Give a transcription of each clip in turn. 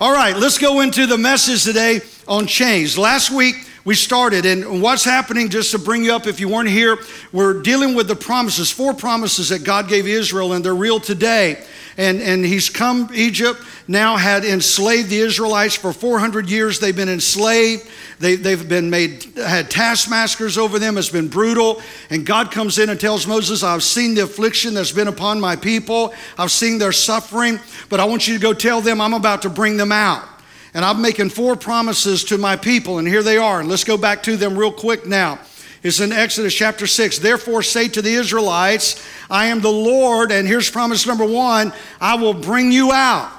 All right, let's go into the message today on chains. Last week, we started, and what's happening, just to bring you up if you weren't here, we're dealing with the promises, four promises that God gave Israel, and they're real today. And, and he's come, Egypt now had enslaved the Israelites for 400 years. They've been enslaved. They, they've been made, had taskmasters over them. It's been brutal. And God comes in and tells Moses, I've seen the affliction that's been upon my people. I've seen their suffering, but I want you to go tell them I'm about to bring them out. And I'm making four promises to my people, and here they are. And let's go back to them real quick now. It's in Exodus chapter 6. Therefore, say to the Israelites, I am the Lord, and here's promise number one I will bring you out.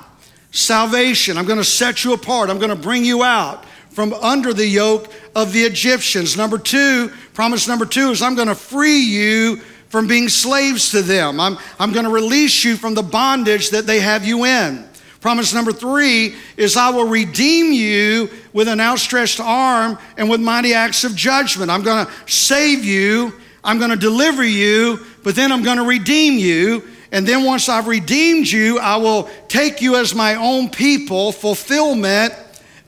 Salvation. I'm going to set you apart. I'm going to bring you out from under the yoke of the Egyptians. Number two, promise number two is I'm going to free you from being slaves to them. I'm, I'm going to release you from the bondage that they have you in. Promise number three is I will redeem you with an outstretched arm and with mighty acts of judgment. I'm going to save you, I'm going to deliver you, but then I'm going to redeem you. And then once I've redeemed you, I will take you as my own people, fulfillment,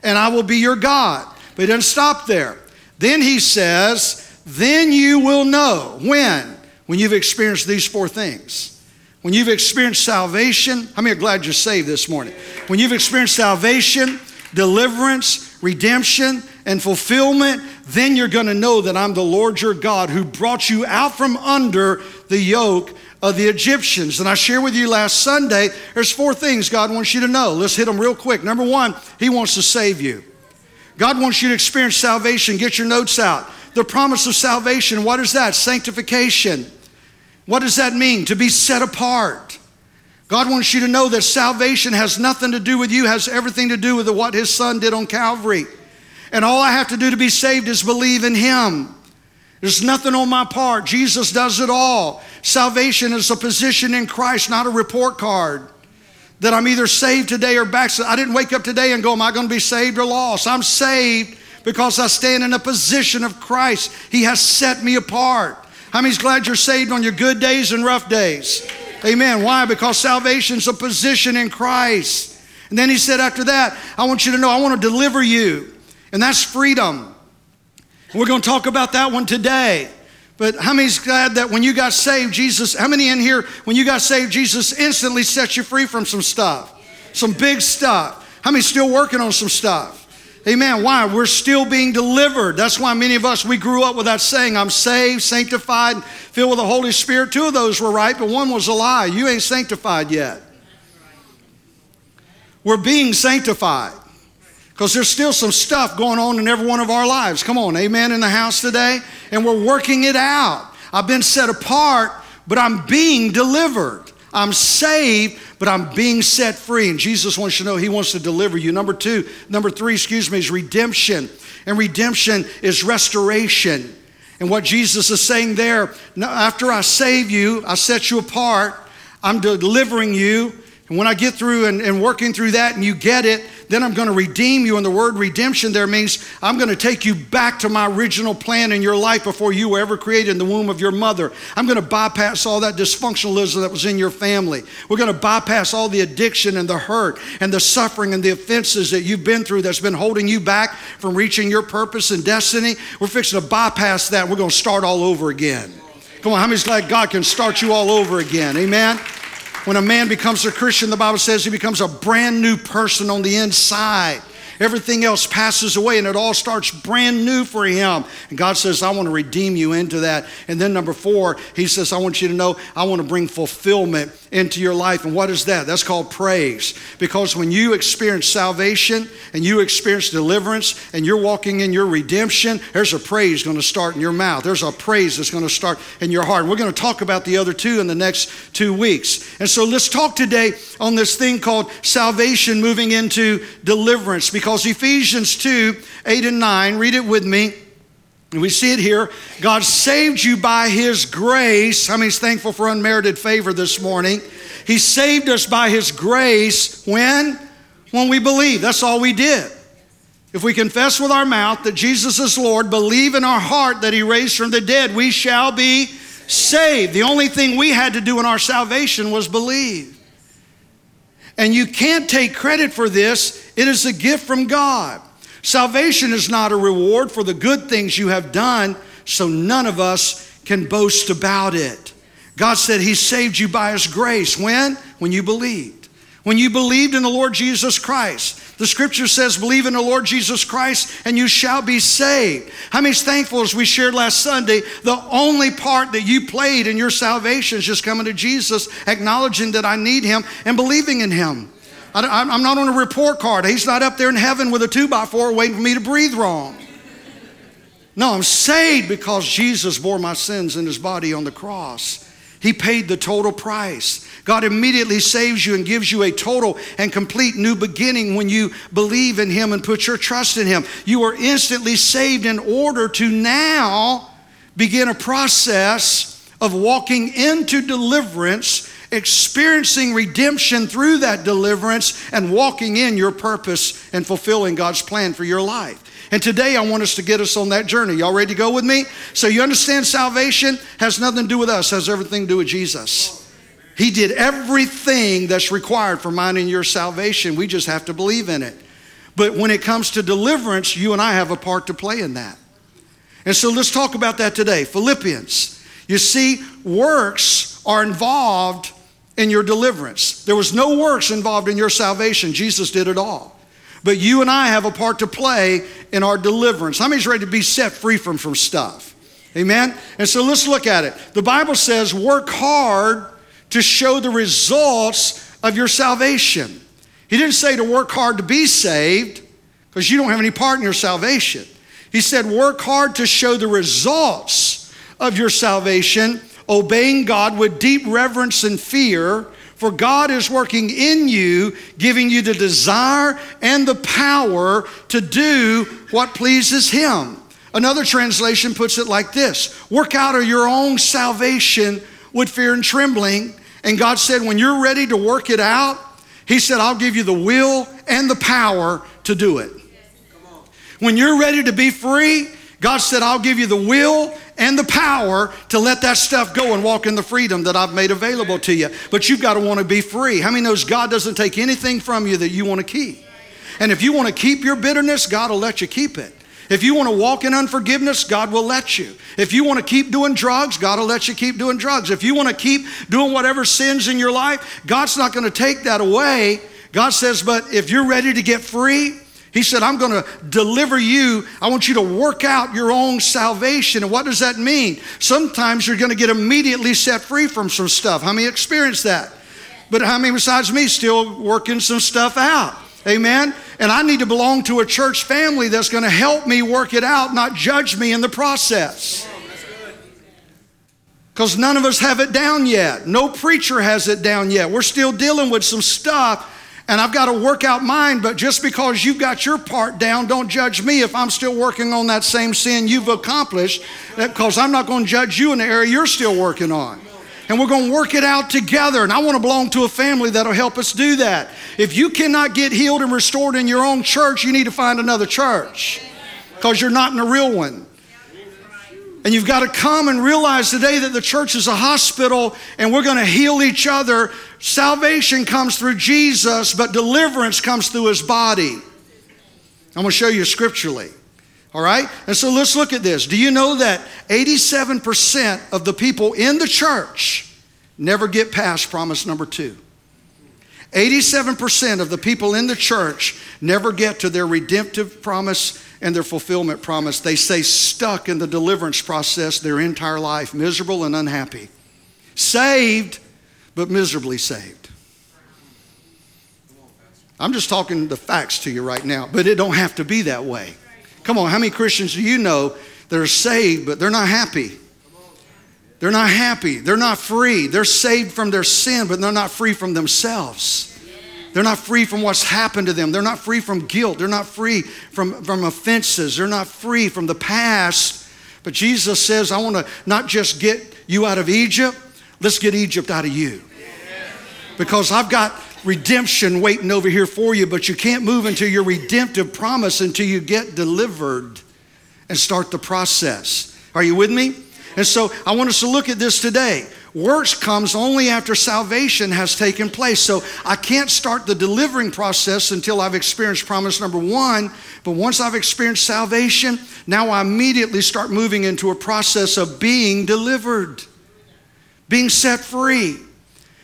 and I will be your God. But he doesn't stop there. Then he says, Then you will know when? When you've experienced these four things. When you've experienced salvation, how many are glad you're saved this morning? When you've experienced salvation, deliverance, redemption, and fulfillment, then you're going to know that I'm the Lord your God who brought you out from under the yoke of the Egyptians. And I shared with you last Sunday, there's four things God wants you to know. Let's hit them real quick. Number one, He wants to save you. God wants you to experience salvation. Get your notes out. The promise of salvation, what is that? Sanctification. What does that mean? To be set apart. God wants you to know that salvation has nothing to do with you, has everything to do with what His Son did on Calvary. And all I have to do to be saved is believe in Him. There's nothing on my part. Jesus does it all. Salvation is a position in Christ, not a report card. That I'm either saved today or backslid. I didn't wake up today and go, Am I going to be saved or lost? I'm saved because I stand in a position of Christ. He has set me apart. How many's glad you're saved on your good days and rough days? Amen. Why? Because salvation's a position in Christ. And then he said after that, I want you to know I want to deliver you. And that's freedom. And we're going to talk about that one today. But how many's glad that when you got saved, Jesus, how many in here, when you got saved, Jesus instantly set you free from some stuff? Some big stuff. How many still working on some stuff? Amen. Why? We're still being delivered. That's why many of us, we grew up with that saying, I'm saved, sanctified, filled with the Holy Spirit. Two of those were right, but one was a lie. You ain't sanctified yet. We're being sanctified because there's still some stuff going on in every one of our lives. Come on, amen, in the house today. And we're working it out. I've been set apart, but I'm being delivered. I'm saved, but I'm being set free. And Jesus wants you to know He wants to deliver you. Number two, number three, excuse me, is redemption. And redemption is restoration. And what Jesus is saying there, after I save you, I set you apart, I'm delivering you. And when I get through and, and working through that and you get it, then I'm going to redeem you. And the word redemption there means I'm going to take you back to my original plan in your life before you were ever created in the womb of your mother. I'm going to bypass all that dysfunctionalism that was in your family. We're going to bypass all the addiction and the hurt and the suffering and the offenses that you've been through that's been holding you back from reaching your purpose and destiny. We're fixing to bypass that. We're going to start all over again. Come on, how many's glad God can start you all over again? Amen. When a man becomes a Christian, the Bible says he becomes a brand new person on the inside. Everything else passes away and it all starts brand new for him. And God says, I want to redeem you into that. And then number four, he says, I want you to know I want to bring fulfillment into your life. And what is that? That's called praise. Because when you experience salvation and you experience deliverance and you're walking in your redemption, there's a praise going to start in your mouth. There's a praise that's going to start in your heart. We're going to talk about the other two in the next two weeks. And so let's talk today on this thing called salvation moving into deliverance. Because Ephesians 2 8 and 9, read it with me. And we see it here. God saved you by His grace. How many's thankful for unmerited favor this morning? He saved us by His grace when? When we believe. That's all we did. If we confess with our mouth that Jesus is Lord, believe in our heart that He raised from the dead, we shall be saved. The only thing we had to do in our salvation was believe. And you can't take credit for this It is a gift from God. Salvation is not a reward for the good things you have done, so none of us can boast about it. God said He saved you by His grace. When? When you believed. When you believed in the Lord Jesus Christ. The scripture says, believe in the Lord Jesus Christ and you shall be saved. How many's thankful as we shared last Sunday? The only part that you played in your salvation is just coming to Jesus, acknowledging that I need Him and believing in Him. I'm not on a report card. He's not up there in heaven with a two by four waiting for me to breathe wrong. No, I'm saved because Jesus bore my sins in His body on the cross. He paid the total price. God immediately saves you and gives you a total and complete new beginning when you believe in Him and put your trust in Him. You are instantly saved in order to now begin a process of walking into deliverance, experiencing redemption through that deliverance, and walking in your purpose and fulfilling God's plan for your life. And today I want us to get us on that journey. Y'all ready to go with me? So you understand salvation has nothing to do with us, has everything to do with Jesus. He did everything that's required for mine and your salvation. We just have to believe in it. But when it comes to deliverance, you and I have a part to play in that. And so let's talk about that today. Philippians. You see, works are involved in your deliverance. There was no works involved in your salvation. Jesus did it all. But you and I have a part to play in our deliverance. How many's ready to be set free from, from stuff? Amen? And so let's look at it. The Bible says, work hard to show the results of your salvation. He didn't say to work hard to be saved, because you don't have any part in your salvation. He said, work hard to show the results of your salvation, obeying God with deep reverence and fear for God is working in you, giving you the desire and the power to do what pleases Him. Another translation puts it like this Work out of your own salvation with fear and trembling. And God said, when you're ready to work it out, He said, I'll give you the will and the power to do it. When you're ready to be free, God said, I'll give you the will and the power to let that stuff go and walk in the freedom that I've made available to you. But you've got to want to be free. How many knows God doesn't take anything from you that you want to keep? And if you want to keep your bitterness, God will let you keep it. If you want to walk in unforgiveness, God will let you. If you want to keep doing drugs, God will let you keep doing drugs. If you want to keep doing whatever sins in your life, God's not going to take that away. God says, but if you're ready to get free, he said, I'm going to deliver you. I want you to work out your own salvation. And what does that mean? Sometimes you're going to get immediately set free from some stuff. How many experienced that? But how many besides me still working some stuff out? Amen. And I need to belong to a church family that's going to help me work it out, not judge me in the process. Because none of us have it down yet. No preacher has it down yet. We're still dealing with some stuff and I've got to work out mine, but just because you've got your part down, don't judge me if I'm still working on that same sin you've accomplished, because I'm not going to judge you in the area you're still working on. And we're going to work it out together. And I want to belong to a family that'll help us do that. If you cannot get healed and restored in your own church, you need to find another church because you're not in a real one. And you've got to come and realize today that the church is a hospital and we're going to heal each other. Salvation comes through Jesus, but deliverance comes through his body. I'm going to show you scripturally. All right? And so let's look at this. Do you know that 87% of the people in the church never get past promise number two? 87% of the people in the church never get to their redemptive promise and their fulfillment promise. They stay stuck in the deliverance process their entire life, miserable and unhappy. Saved, but miserably saved. I'm just talking the facts to you right now, but it don't have to be that way. Come on, how many Christians do you know that are saved, but they're not happy? They're not happy. They're not free. They're saved from their sin, but they're not free from themselves. They're not free from what's happened to them. They're not free from guilt. They're not free from, from offenses. They're not free from the past. But Jesus says, I want to not just get you out of Egypt, let's get Egypt out of you. Because I've got redemption waiting over here for you, but you can't move into your redemptive promise until you get delivered and start the process. Are you with me? And so I want us to look at this today. Works comes only after salvation has taken place. So I can't start the delivering process until I've experienced promise number one. But once I've experienced salvation, now I immediately start moving into a process of being delivered, being set free.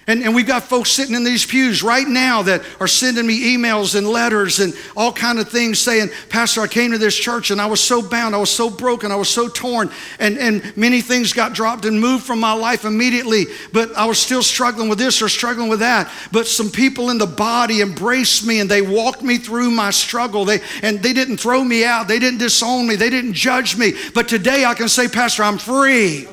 And, and we've got folks sitting in these pews right now that are sending me emails and letters and all kind of things saying, Pastor, I came to this church and I was so bound, I was so broken, I was so torn, and, and many things got dropped and moved from my life immediately, but I was still struggling with this or struggling with that. But some people in the body embraced me and they walked me through my struggle. They, and they didn't throw me out, they didn't disown me, they didn't judge me. But today I can say, Pastor, I'm free.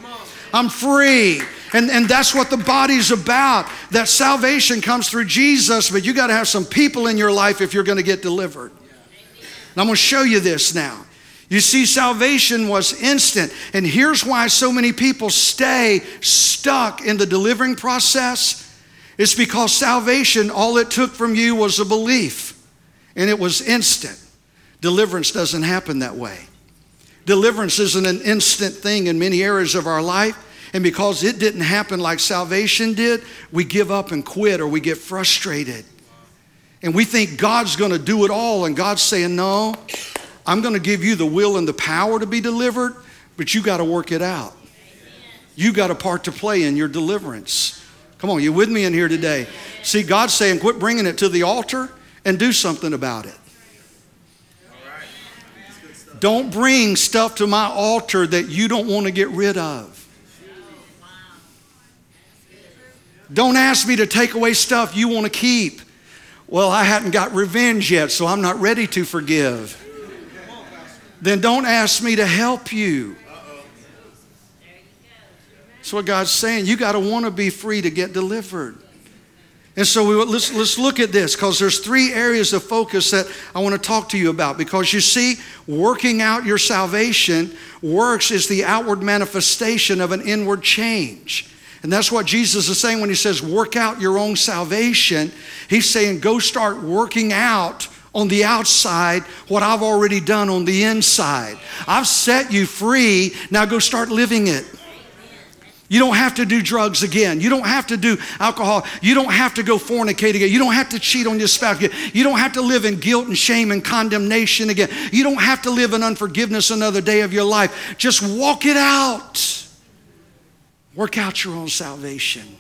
I'm free. And, and that's what the body's about. That salvation comes through Jesus, but you got to have some people in your life if you're going to get delivered. And I'm going to show you this now. You see, salvation was instant. And here's why so many people stay stuck in the delivering process. It's because salvation, all it took from you was a belief, and it was instant. Deliverance doesn't happen that way. Deliverance isn't an instant thing in many areas of our life. And because it didn't happen like salvation did, we give up and quit or we get frustrated. And we think God's going to do it all, and God's saying, No, I'm going to give you the will and the power to be delivered, but you got to work it out. You got a part to play in your deliverance. Come on, you with me in here today? See, God's saying, quit bringing it to the altar and do something about it. Don't bring stuff to my altar that you don't want to get rid of. Don't ask me to take away stuff you want to keep. Well, I hadn't got revenge yet, so I'm not ready to forgive. Then don't ask me to help you. That's what God's saying. You got to want to be free to get delivered. And so we, let's, let's look at this because there's three areas of focus that I want to talk to you about. Because you see, working out your salvation works is the outward manifestation of an inward change. And that's what Jesus is saying when he says, work out your own salvation. He's saying, go start working out on the outside what I've already done on the inside. I've set you free. Now go start living it. You don't have to do drugs again. You don't have to do alcohol. You don't have to go fornicate again. You don't have to cheat on your spouse again. You don't have to live in guilt and shame and condemnation again. You don't have to live in unforgiveness another day of your life. Just walk it out. Work out your own salvation.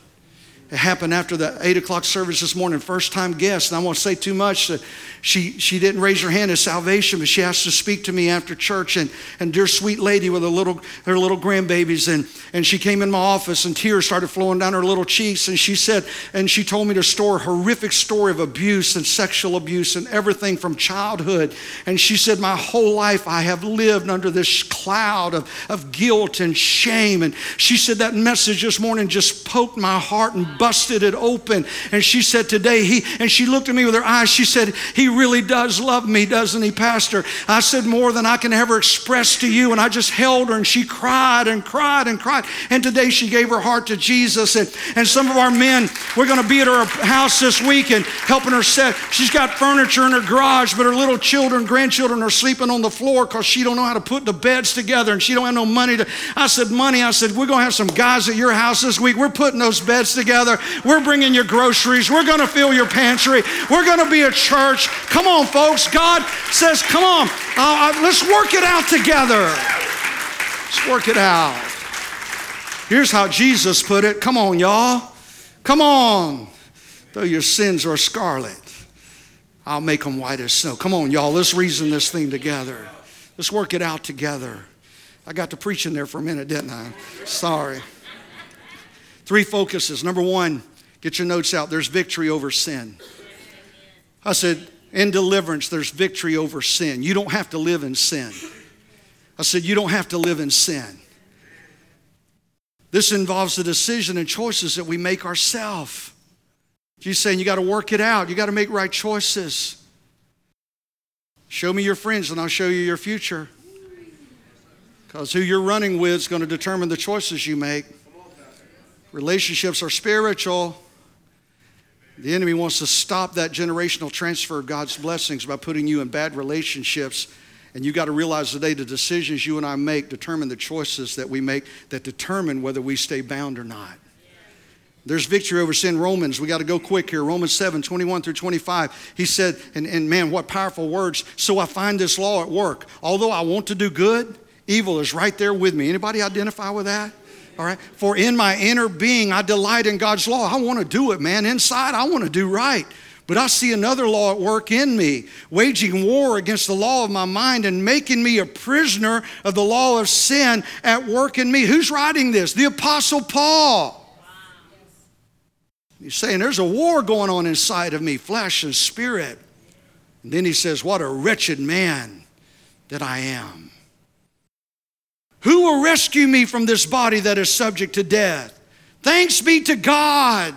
It happened after the 8 o'clock service this morning, first time guest. And I won't say too much. Uh, she, she didn't raise her hand as salvation, but she asked to speak to me after church. And, and dear sweet lady with her little, her little grandbabies. And, and she came in my office and tears started flowing down her little cheeks. And she said, and she told me to story, horrific story of abuse and sexual abuse and everything from childhood. And she said, My whole life I have lived under this cloud of, of guilt and shame. And she said, That message this morning just poked my heart and busted it open. And she said, Today, he, and she looked at me with her eyes. She said, He really does love me, doesn't he, Pastor? I said, More than I can ever express to you. And I just held her and she cried and cried and cried. And today she gave her heart to Jesus. And, and some of our men, we're going to be at her house this week and helping her set. She's got furniture in her garage, but her little children, grandchildren are sleeping on the floor because she don't know how to put the beds together and she don't have no money to. I said, Money, I said, We're going to have some guys at your house this week. We're putting those beds together We're bringing your groceries. We're going to fill your pantry. We're going to be a church. Come on, folks. God says, come on, uh, uh, let's work it out together. Let's work it out. Here's how Jesus put it. Come on, y'all. Come on. Though your sins are scarlet, I'll make them white as snow. Come on, y'all. Let's reason this thing together. Let's work it out together. I got to preach in there for a minute, didn't I? Sorry. Three focuses. Number one, get your notes out. There's victory over sin. I said, in deliverance, there's victory over sin. You don't have to live in sin. I said, you don't have to live in sin. This involves the decision and choices that we make ourselves. She's saying you got to work it out, you got to make right choices. Show me your friends, and I'll show you your future. Because who you're running with is going to determine the choices you make. Relationships are spiritual. The enemy wants to stop that generational transfer of God's blessings by putting you in bad relationships. And you got to realize today the decisions you and I make determine the choices that we make that determine whether we stay bound or not. There's victory over sin. Romans, we got to go quick here. Romans 7, 21 through 25. He said, and, and man, what powerful words. So I find this law at work. Although I want to do good, evil is right there with me. Anybody identify with that? All right. For in my inner being, I delight in God's law. I want to do it, man. Inside, I want to do right. But I see another law at work in me, waging war against the law of my mind and making me a prisoner of the law of sin at work in me. Who's writing this? The Apostle Paul. He's saying there's a war going on inside of me, flesh and spirit. And then he says, What a wretched man that I am. Who will rescue me from this body that is subject to death? Thanks be to God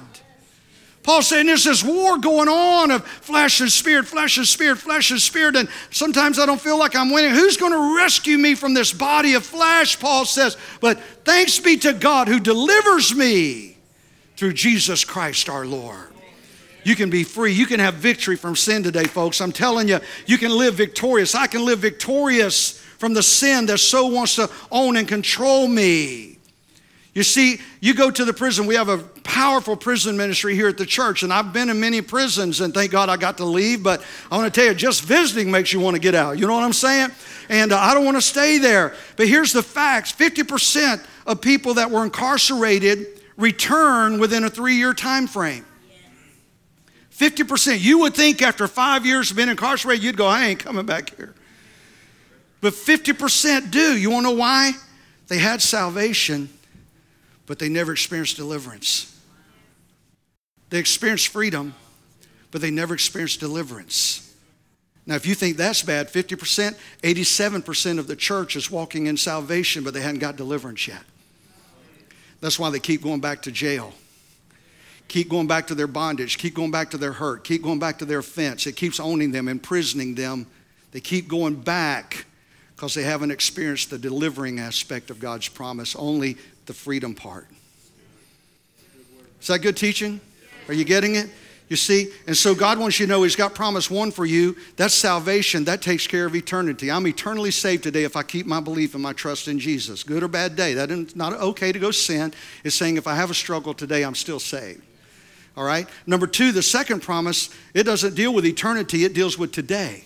Paul saying there's this war going on of flesh and spirit, flesh and spirit, flesh and spirit, and sometimes I don't feel like I'm winning. Who's going to rescue me from this body of flesh? Paul says, but thanks be to God who delivers me through Jesus Christ our Lord. You can be free. You can have victory from sin today, folks. I'm telling you, you can live victorious. I can live victorious from the sin that so wants to own and control me. You see, you go to the prison, we have a powerful prison ministry here at the church, and I've been in many prisons, and thank God I got to leave. But I want to tell you, just visiting makes you want to get out. You know what I'm saying? And uh, I don't want to stay there. But here's the facts 50% of people that were incarcerated return within a three year time frame. 50%. You would think after five years of being incarcerated, you'd go, I ain't coming back here. But 50% do. You want to know why? They had salvation but they never experienced deliverance. They experienced freedom, but they never experienced deliverance. Now, if you think that's bad, 50%, 87% of the church is walking in salvation, but they hadn't got deliverance yet. That's why they keep going back to jail. Keep going back to their bondage. Keep going back to their hurt. Keep going back to their offense. It keeps owning them, imprisoning them. They keep going back because they haven't experienced the delivering aspect of God's promise. Only the freedom part. Is that good teaching? Are you getting it? You see? And so God wants you to know He's got promise one for you. That's salvation. That takes care of eternity. I'm eternally saved today if I keep my belief and my trust in Jesus. Good or bad day. That's not okay to go sin. It's saying if I have a struggle today, I'm still saved. All right? Number two, the second promise, it doesn't deal with eternity, it deals with today.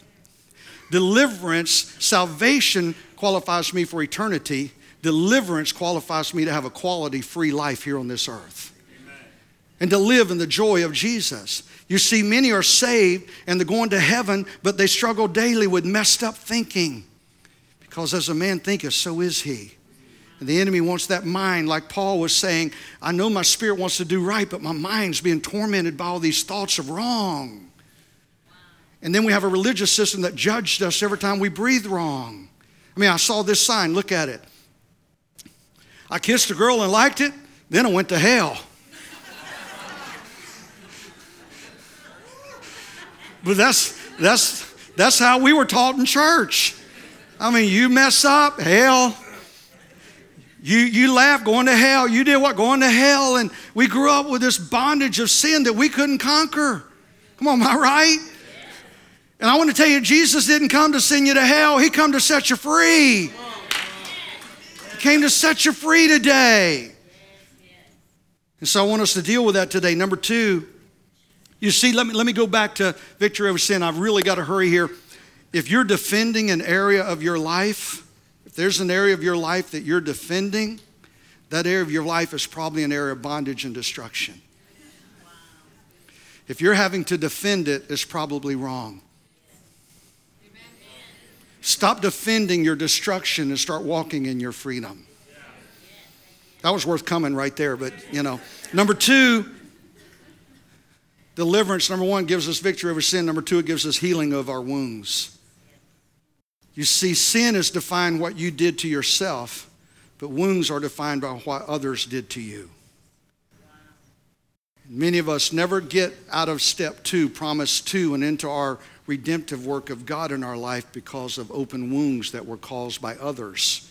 Deliverance, salvation qualifies me for eternity deliverance qualifies me to have a quality free life here on this earth Amen. and to live in the joy of Jesus. You see, many are saved and they're going to heaven, but they struggle daily with messed up thinking. Because as a man thinketh, so is he. And the enemy wants that mind, like Paul was saying, I know my spirit wants to do right, but my mind's being tormented by all these thoughts of wrong. And then we have a religious system that judged us every time we breathed wrong. I mean, I saw this sign, look at it. I kissed a girl and liked it, then I went to hell. but that's, that's, that's how we were taught in church. I mean, you mess up, hell. You, you laugh, going to hell. You did what? Going to hell. And we grew up with this bondage of sin that we couldn't conquer. Come on, am I right? And I want to tell you, Jesus didn't come to send you to hell, He come to set you free He came to set you free today. And so I want us to deal with that today. Number two, you see, let me, let me go back to victory over sin. I've really got to hurry here. If you're defending an area of your life, if there's an area of your life that you're defending, that area of your life is probably an area of bondage and destruction. If you're having to defend it, it's probably wrong. Stop defending your destruction and start walking in your freedom. That was worth coming right there, but you know. Number two, deliverance, number one, gives us victory over sin. Number two, it gives us healing of our wounds. You see, sin is defined what you did to yourself, but wounds are defined by what others did to you. Many of us never get out of step two, promise two, and into our redemptive work of God in our life because of open wounds that were caused by others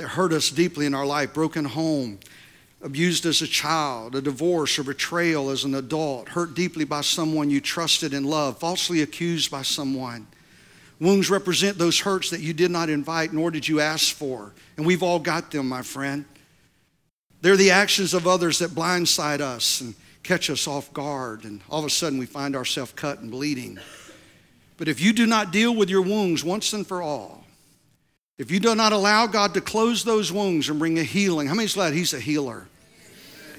that hurt us deeply in our life broken home, abused as a child, a divorce or betrayal as an adult, hurt deeply by someone you trusted and loved, falsely accused by someone. Wounds represent those hurts that you did not invite nor did you ask for. And we've all got them, my friend. They're the actions of others that blindside us and catch us off guard, and all of a sudden we find ourselves cut and bleeding. But if you do not deal with your wounds once and for all, if you do not allow God to close those wounds and bring a healing, how many's glad He's a healer?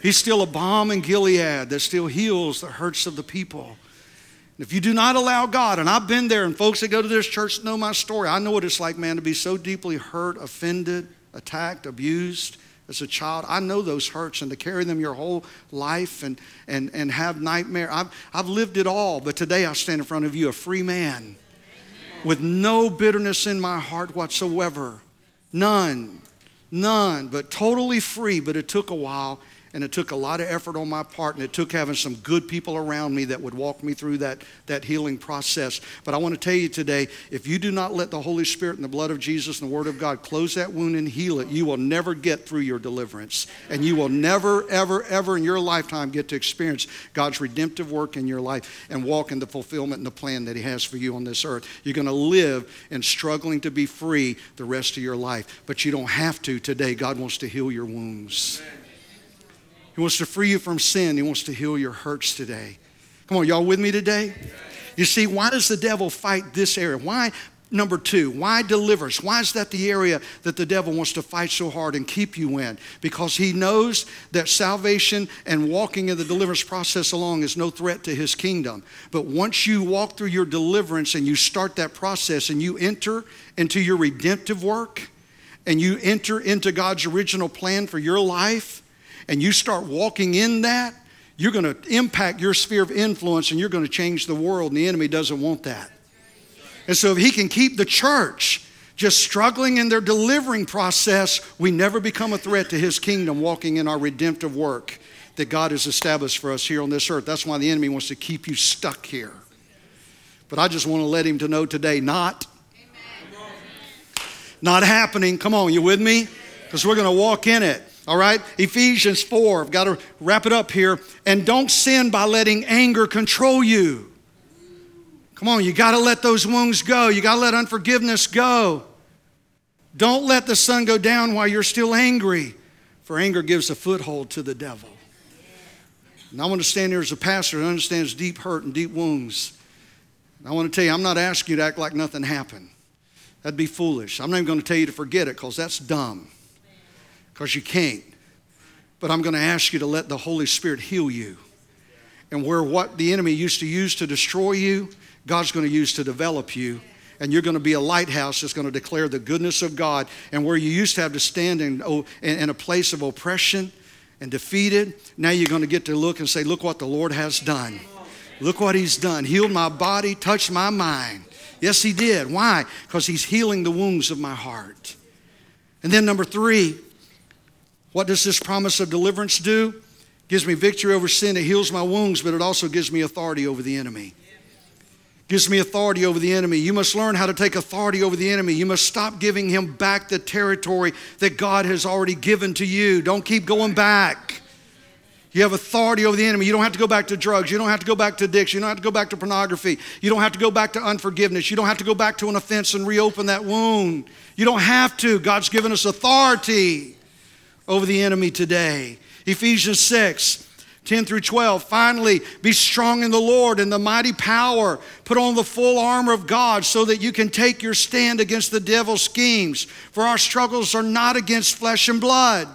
He's still a balm in Gilead that still heals the hurts of the people. If you do not allow God, and I've been there, and folks that go to this church know my story, I know what it's like, man, to be so deeply hurt, offended, attacked, abused as a child. I know those hurts, and to carry them your whole life and, and, and have nightmare. I've, I've lived it all, but today I stand in front of you a free man with no bitterness in my heart whatsoever. None. None, but totally free, but it took a while and it took a lot of effort on my part and it took having some good people around me that would walk me through that, that healing process. But i want to tell you today if you do not let the holy spirit and the blood of jesus and the word of god close that wound and heal it you will never get through your deliverance. And you will never ever ever in your lifetime get to experience god's redemptive work in your life and walk in the fulfillment and the plan that he has for you on this earth. You're going to live in struggling to be free the rest of your life but you don't have to today. God wants to heal your wounds. Amen. He wants to free you from sin. He wants to heal your hurts today. Come on, y'all with me today? You see, why does the devil fight this area? Why, number two, why deliverance? Why is that the area that the devil wants to fight so hard and keep you in? Because he knows that salvation and walking in the deliverance process along is no threat to his kingdom. But once you walk through your deliverance and you start that process and you enter into your redemptive work and you enter into God's original plan for your life, and you start walking in that, you're going to impact your sphere of influence and you're going to change the world, and the enemy doesn't want that. And so, if he can keep the church just struggling in their delivering process, we never become a threat to his kingdom walking in our redemptive work that God has established for us here on this earth. That's why the enemy wants to keep you stuck here. But I just want to let him to know today, not. Not happening. Come on, you with me? Because we're going to walk in it. All right? Ephesians 4, I've got to wrap it up here. And don't sin by letting anger control you. Come on, you got to let those wounds go. You got to let unforgiveness go. Don't let the sun go down while you're still angry, for anger gives a foothold to the devil. And I want to stand here as a pastor that understands deep hurt and deep wounds. And I want to tell you, I'm not asking you to act like nothing happened. That'd be foolish. I'm not even going to tell you to forget it because that's dumb because you can't. But I'm going to ask you to let the Holy Spirit heal you. And where what the enemy used to use to destroy you, God's going to use to develop you. And you're going to be a lighthouse that's going to declare the goodness of God. And where you used to have to stand in, oh, in a place of oppression and defeated, now you're going to get to look and say, Look what the Lord has done. Look what He's done. Healed my body, touched my mind. Yes, He did. Why? Because He's healing the wounds of my heart. And then, number three, what does this promise of deliverance do? It gives me victory over sin, it heals my wounds, but it also gives me authority over the enemy. gives me authority over the enemy. You must learn how to take authority over the enemy. You must stop giving him back the territory that God has already given to you. Don't keep going back. You have authority over the enemy. You don't have to go back to drugs. You don't have to go back to addiction. You don't have to go back to pornography. You don't have to go back to unforgiveness. You don't have to go back to an offense and reopen that wound. You don't have to. God's given us authority over the enemy today. Ephesians 6. 10 through 12. Finally, be strong in the Lord and the mighty power. Put on the full armor of God so that you can take your stand against the devil's schemes. For our struggles are not against flesh and blood,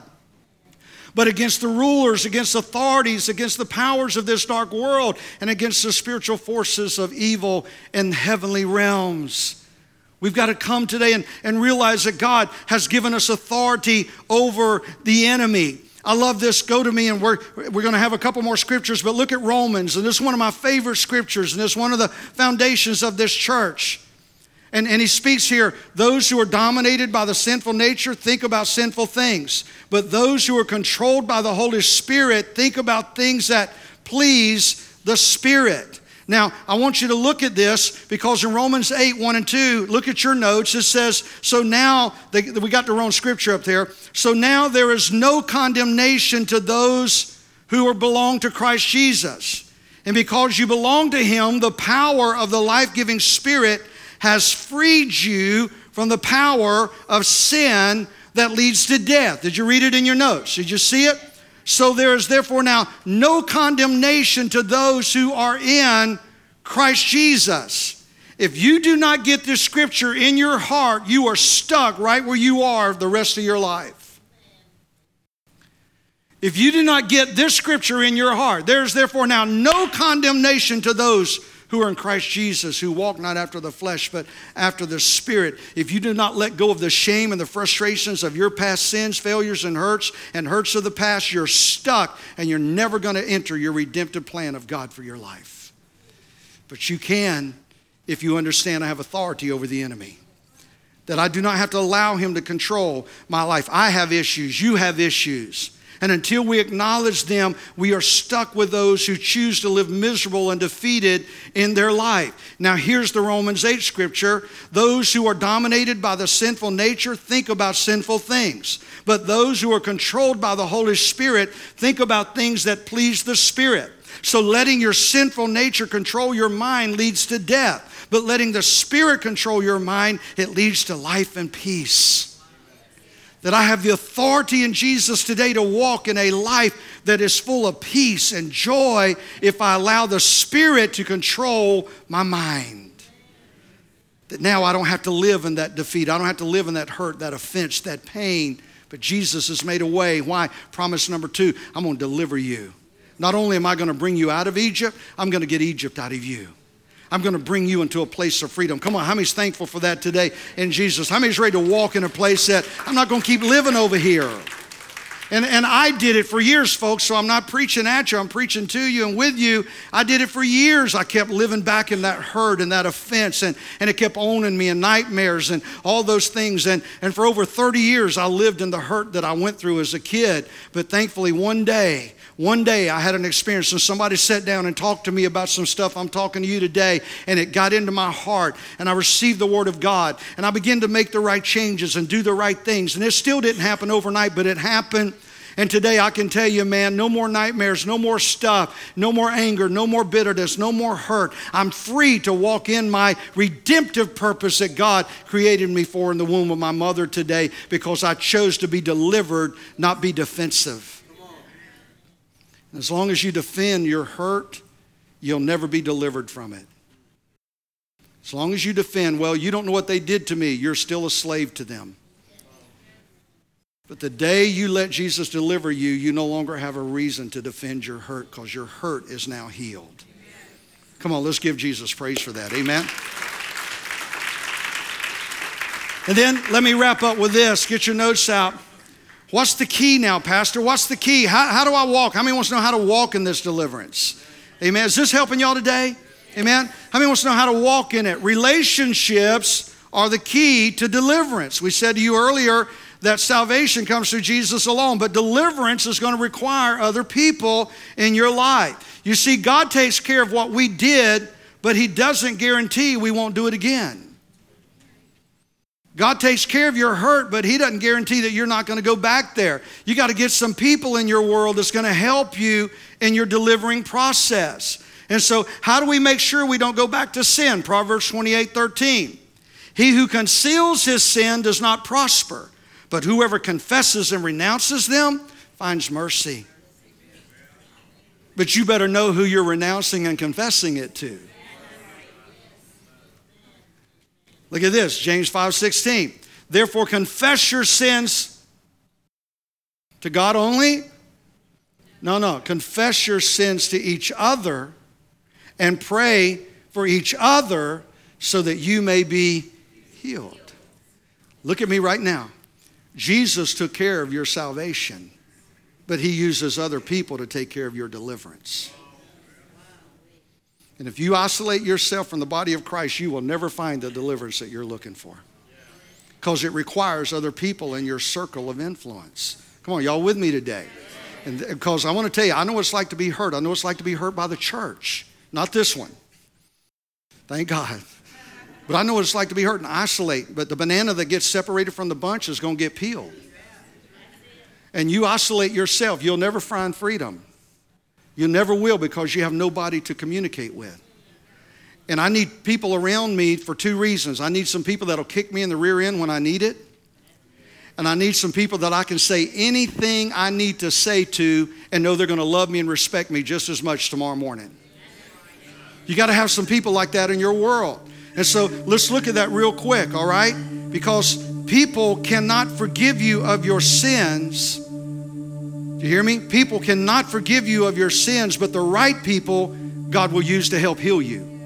but against the rulers, against authorities, against the powers of this dark world, and against the spiritual forces of evil in heavenly realms. We've got to come today and, and realize that God has given us authority over the enemy. I love this. Go to me, and we're, we're going to have a couple more scriptures, but look at Romans. And this is one of my favorite scriptures, and it's one of the foundations of this church. And, and he speaks here those who are dominated by the sinful nature think about sinful things, but those who are controlled by the Holy Spirit think about things that please the Spirit. Now, I want you to look at this because in Romans 8, 1 and 2, look at your notes. It says, So now, they, we got the wrong scripture up there. So now there is no condemnation to those who are belong to Christ Jesus. And because you belong to Him, the power of the life giving Spirit has freed you from the power of sin that leads to death. Did you read it in your notes? Did you see it? So there is therefore now no condemnation to those who are in Christ Jesus. If you do not get this scripture in your heart, you are stuck right where you are the rest of your life. If you do not get this scripture in your heart, there is therefore now no condemnation to those who are in Christ Jesus, who walk not after the flesh, but after the Spirit. If you do not let go of the shame and the frustrations of your past sins, failures, and hurts, and hurts of the past, you're stuck and you're never going to enter your redemptive plan of God for your life. But you can if you understand I have authority over the enemy. That I do not have to allow him to control my life. I have issues, you have issues. And until we acknowledge them, we are stuck with those who choose to live miserable and defeated in their life. Now, here's the Romans 8 scripture those who are dominated by the sinful nature think about sinful things, but those who are controlled by the Holy Spirit think about things that please the Spirit. So, letting your sinful nature control your mind leads to death, but letting the Spirit control your mind, it leads to life and peace that I have the authority in Jesus today to walk in a life that is full of peace and joy if I allow the Spirit to control my mind. That now I don't have to live in that defeat, I don't have to live in that hurt, that offense, that pain. But Jesus has made a way. Why? Promise number two I'm going to deliver you. Not only am I going to bring you out of Egypt, I'm going to get Egypt out of you. I'm going to bring you into a place of freedom. Come on, how many's thankful for that today in Jesus? How many's ready to walk in a place that I'm not going to keep living over here? And, and I did it for years, folks, so I'm not preaching at you, I'm preaching to you and with you. I did it for years. I kept living back in that hurt and that offense, and, and it kept owning me and nightmares and all those things. And, and for over 30 years, I lived in the hurt that I went through as a kid. But thankfully, one day, one day I had an experience and somebody sat down and talked to me about some stuff I'm talking to you today, and it got into my heart, and I received the Word of God, and I began to make the right changes and do the right things. And it still didn't happen overnight, but it happened. And today I can tell you, man, no more nightmares, no more stuff, no more anger, no more bitterness, no more hurt. I'm free to walk in my redemptive purpose that God created me for in the womb of my mother today because I chose to be delivered, not be defensive. As long as you defend your hurt, you'll never be delivered from it. As long as you defend, well, you don't know what they did to me, you're still a slave to them. But the day you let Jesus deliver you, you no longer have a reason to defend your hurt because your hurt is now healed. Come on, let's give Jesus praise for that. Amen. And then let me wrap up with this. Get your notes out. What's the key now, Pastor? What's the key? How, how do I walk? How many wants to know how to walk in this deliverance? Amen. Is this helping y'all today? Amen. How many wants to know how to walk in it? Relationships are the key to deliverance. We said to you earlier that salvation comes through Jesus alone, but deliverance is going to require other people in your life. You see, God takes care of what we did, but He doesn't guarantee we won't do it again. God takes care of your hurt, but He doesn't guarantee that you're not going to go back there. You got to get some people in your world that's going to help you in your delivering process. And so, how do we make sure we don't go back to sin? Proverbs 28 13. He who conceals his sin does not prosper, but whoever confesses and renounces them finds mercy. But you better know who you're renouncing and confessing it to. Look at this, James 5:16. Therefore confess your sins to God only? No, no, confess your sins to each other and pray for each other so that you may be healed. Look at me right now. Jesus took care of your salvation, but he uses other people to take care of your deliverance. And if you isolate yourself from the body of Christ, you will never find the deliverance that you're looking for. Because it requires other people in your circle of influence. Come on, y'all with me today? And because I want to tell you, I know what it's like to be hurt. I know what it's like to be hurt by the church, not this one. Thank God. But I know what it's like to be hurt and isolate. But the banana that gets separated from the bunch is going to get peeled. And you isolate yourself, you'll never find freedom. You never will because you have nobody to communicate with. And I need people around me for two reasons. I need some people that'll kick me in the rear end when I need it. And I need some people that I can say anything I need to say to and know they're going to love me and respect me just as much tomorrow morning. You got to have some people like that in your world. And so let's look at that real quick, all right? Because people cannot forgive you of your sins. Do you hear me? People cannot forgive you of your sins, but the right people God will use to help heal you.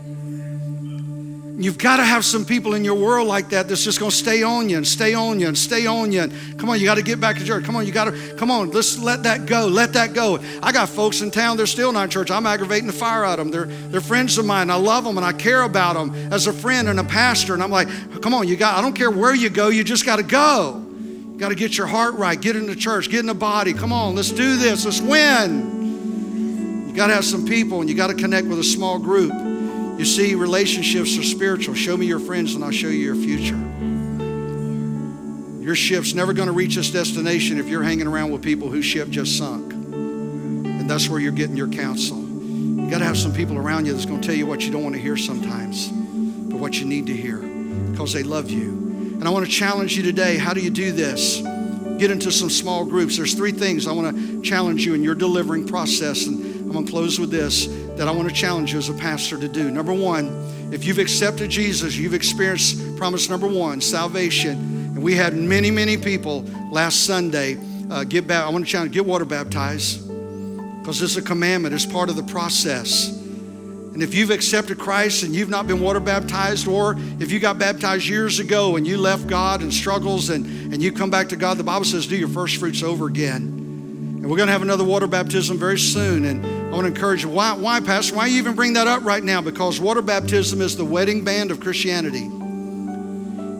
You've got to have some people in your world like that that's just going to stay on you and stay on you and stay on you. And come on, you got to get back to church. Come on, you got to, come on, let's let that go. Let that go. I got folks in town, they're still not in church. I'm aggravating the fire out of them. They're, they're friends of mine. I love them and I care about them as a friend and a pastor. And I'm like, come on, you got, I don't care where you go, you just got to go. Got to get your heart right. Get in the church, get in the body. Come on, let's do this. Let's win. You got to have some people and you got to connect with a small group. You see, relationships are spiritual. Show me your friends and I'll show you your future. Your ship's never going to reach its destination if you're hanging around with people whose ship just sunk. And that's where you're getting your counsel. You got to have some people around you that's going to tell you what you don't want to hear sometimes, but what you need to hear because they love you. And I want to challenge you today. How do you do this? Get into some small groups. There's three things I want to challenge you in your delivering process. And I'm going to close with this that I want to challenge you as a pastor to do. Number one, if you've accepted Jesus, you've experienced promise number one, salvation. And we had many, many people last Sunday uh, get back. I want to challenge, get water baptized because it's a commandment. It's part of the process. And if you've accepted Christ and you've not been water baptized, or if you got baptized years ago and you left God and struggles and, and you come back to God, the Bible says, do your first fruits over again. And we're going to have another water baptism very soon. And I want to encourage you. Why, why, Pastor? Why you even bring that up right now? Because water baptism is the wedding band of Christianity.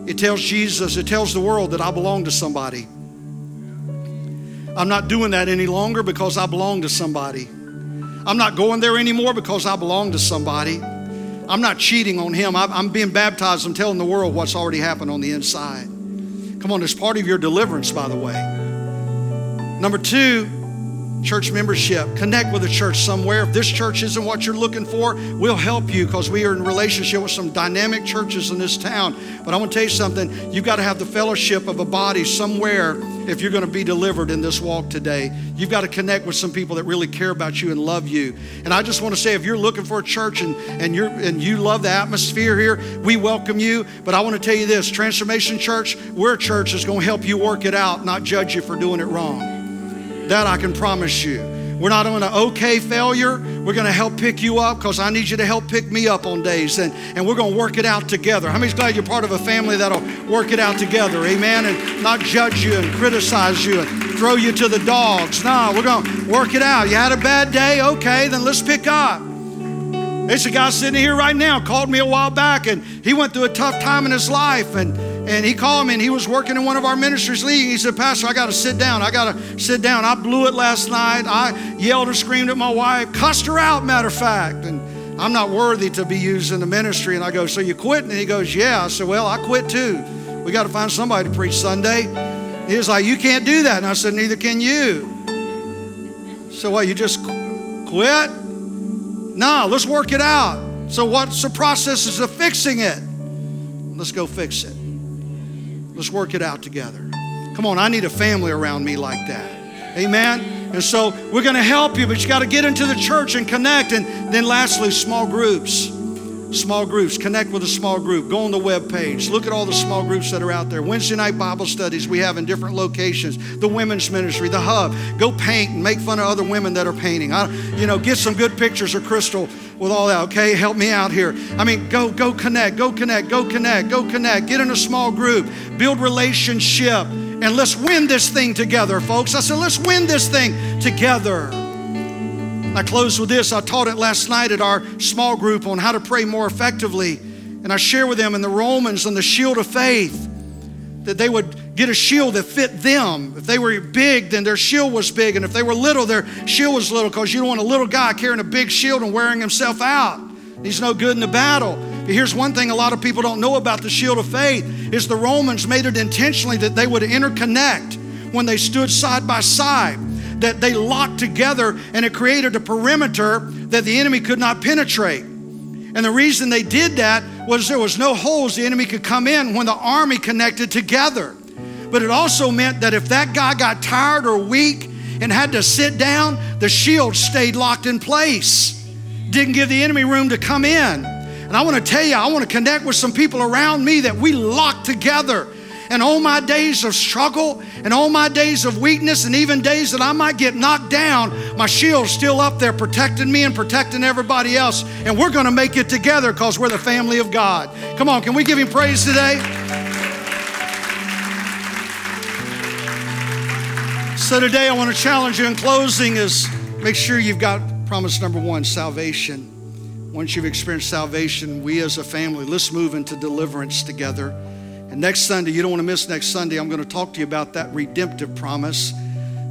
It tells Jesus, it tells the world that I belong to somebody. I'm not doing that any longer because I belong to somebody. I'm not going there anymore because I belong to somebody. I'm not cheating on him. I'm being baptized. I'm telling the world what's already happened on the inside. Come on, it's part of your deliverance, by the way. Number two, church membership. Connect with a church somewhere. If this church isn't what you're looking for, we'll help you because we are in relationship with some dynamic churches in this town. But I want to tell you something. You've got to have the fellowship of a body somewhere if you're going to be delivered in this walk today. You've got to connect with some people that really care about you and love you. And I just want to say, if you're looking for a church and, and you're and you love the atmosphere here, we welcome you. But I want to tell you this: Transformation Church, we're a church that's going to help you work it out, not judge you for doing it wrong. That I can promise you. We're not going to okay failure. We're going to help pick you up because I need you to help pick me up on days. And, and we're going to work it out together. How many's glad you're part of a family that'll work it out together? Amen. And not judge you and criticize you and throw you to the dogs. No, we're going to work it out. You had a bad day? Okay, then let's pick up. There's a guy sitting here right now, called me a while back, and he went through a tough time in his life. And and he called me and he was working in one of our ministries leading. He said, Pastor, I got to sit down. I got to sit down. I blew it last night. I yelled and screamed at my wife, cussed her out, matter of fact. And I'm not worthy to be used in the ministry. And I go, So you quit? And he goes, Yeah. I said, Well, I quit too. We got to find somebody to preach Sunday. He was like, You can't do that. And I said, Neither can you. So what, you just quit? No, let's work it out. So what's the process of fixing it? Let's go fix it. Let's work it out together. Come on, I need a family around me like that. Amen. And so we're going to help you, but you got to get into the church and connect. And then lastly, small groups. Small groups. Connect with a small group. Go on the web page. Look at all the small groups that are out there. Wednesday night Bible studies we have in different locations. The women's ministry, the hub. Go paint and make fun of other women that are painting. I, you know, get some good pictures of Crystal with all that, okay? Help me out here. I mean, go, go connect, go connect, go connect, go connect. Get in a small group, build relationship, and let's win this thing together, folks. I said, let's win this thing together. I close with this. I taught it last night at our small group on how to pray more effectively. And I share with them in the Romans on the shield of faith that they would get a shield that fit them. If they were big, then their shield was big. And if they were little, their shield was little because you don't want a little guy carrying a big shield and wearing himself out. He's no good in the battle. But here's one thing a lot of people don't know about the shield of faith is the Romans made it intentionally that they would interconnect when they stood side by side that they locked together and it created a perimeter that the enemy could not penetrate. And the reason they did that was there was no holes the enemy could come in when the army connected together. but it also meant that if that guy got tired or weak and had to sit down, the shield stayed locked in place. Didn't give the enemy room to come in. And I want to tell you, I want to connect with some people around me that we lock together. And all my days of struggle and all my days of weakness and even days that I might get knocked down, my shield's still up there protecting me and protecting everybody else. And we're going to make it together because we're the family of God. Come on, can we give him praise today? So today I want to challenge you in closing is make sure you've got promise number one, salvation. Once you've experienced salvation, we as a family, let's move into deliverance together. And next Sunday, you don't want to miss next Sunday, I'm going to talk to you about that redemptive promise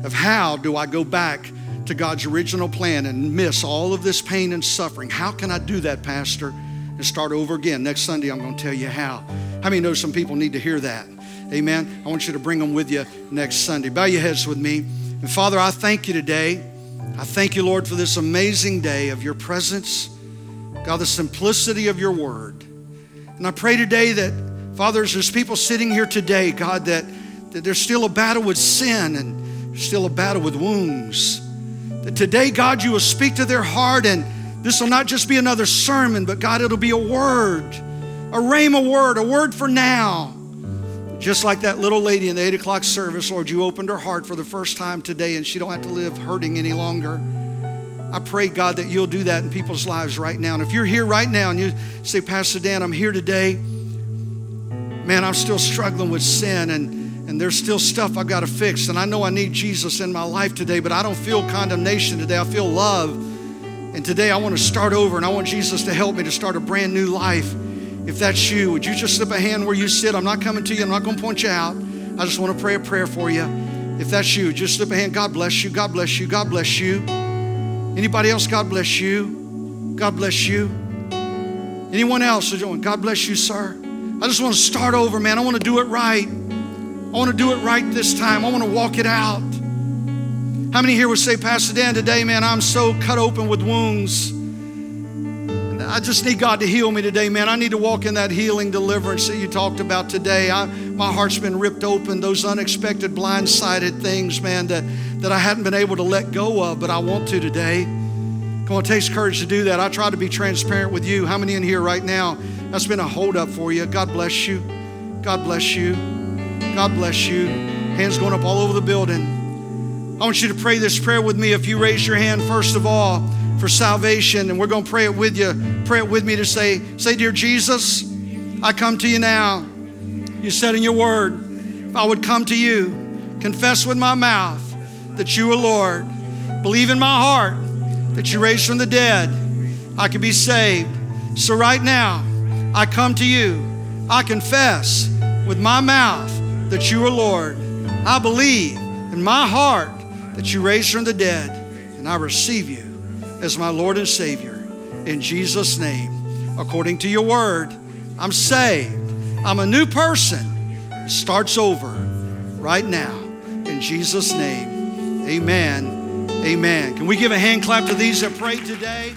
of how do I go back to God's original plan and miss all of this pain and suffering. How can I do that, Pastor? And start over again. Next Sunday, I'm going to tell you how. How many know some people need to hear that? Amen. I want you to bring them with you next Sunday. Bow your heads with me. And Father, I thank you today. I thank you, Lord, for this amazing day of your presence. God, the simplicity of your word. And I pray today that, Father, there's people sitting here today, God, that, that there's still a battle with sin and still a battle with wounds. That today, God, you will speak to their heart, and this will not just be another sermon, but God, it'll be a word, a rhema word, a word for now. Just like that little lady in the eight o'clock service, Lord, you opened her heart for the first time today, and she don't have to live hurting any longer. I pray, God, that you'll do that in people's lives right now. And if you're here right now and you say, Pastor Dan, I'm here today, man, I'm still struggling with sin and, and there's still stuff I've got to fix. And I know I need Jesus in my life today, but I don't feel condemnation today. I feel love. And today I want to start over and I want Jesus to help me to start a brand new life. If that's you, would you just slip a hand where you sit? I'm not coming to you, I'm not going to point you out. I just want to pray a prayer for you. If that's you, just slip a hand. God bless you. God bless you. God bless you. Anybody else? God bless you. God bless you. Anyone else? God bless you, sir. I just want to start over, man. I want to do it right. I want to do it right this time. I want to walk it out. How many here would say, Pastor Dan, today, man, I'm so cut open with wounds. I just need God to heal me today, man. I need to walk in that healing deliverance that you talked about today. I, my heart's been ripped open, those unexpected, blindsided things, man, that, that I hadn't been able to let go of, but I want to today. Come on, it takes courage to do that. I try to be transparent with you. How many in here right now? That's been a holdup for you. God bless you. God bless you. God bless you. Hands going up all over the building. I want you to pray this prayer with me. If you raise your hand, first of all, for salvation, and we're going to pray it with you. Pray it with me to say, say, Dear Jesus, I come to you now. You said in your word, I would come to you, confess with my mouth that you are Lord, believe in my heart that you raised from the dead, I could be saved. So right now, I come to you. I confess with my mouth that you are Lord. I believe in my heart that you raised from the dead, and I receive you as my Lord and Savior. In Jesus' name, according to your word, I'm saved. I'm a new person. starts over right now. In Jesus' name, amen. Amen. Can we give a hand clap to these that prayed today?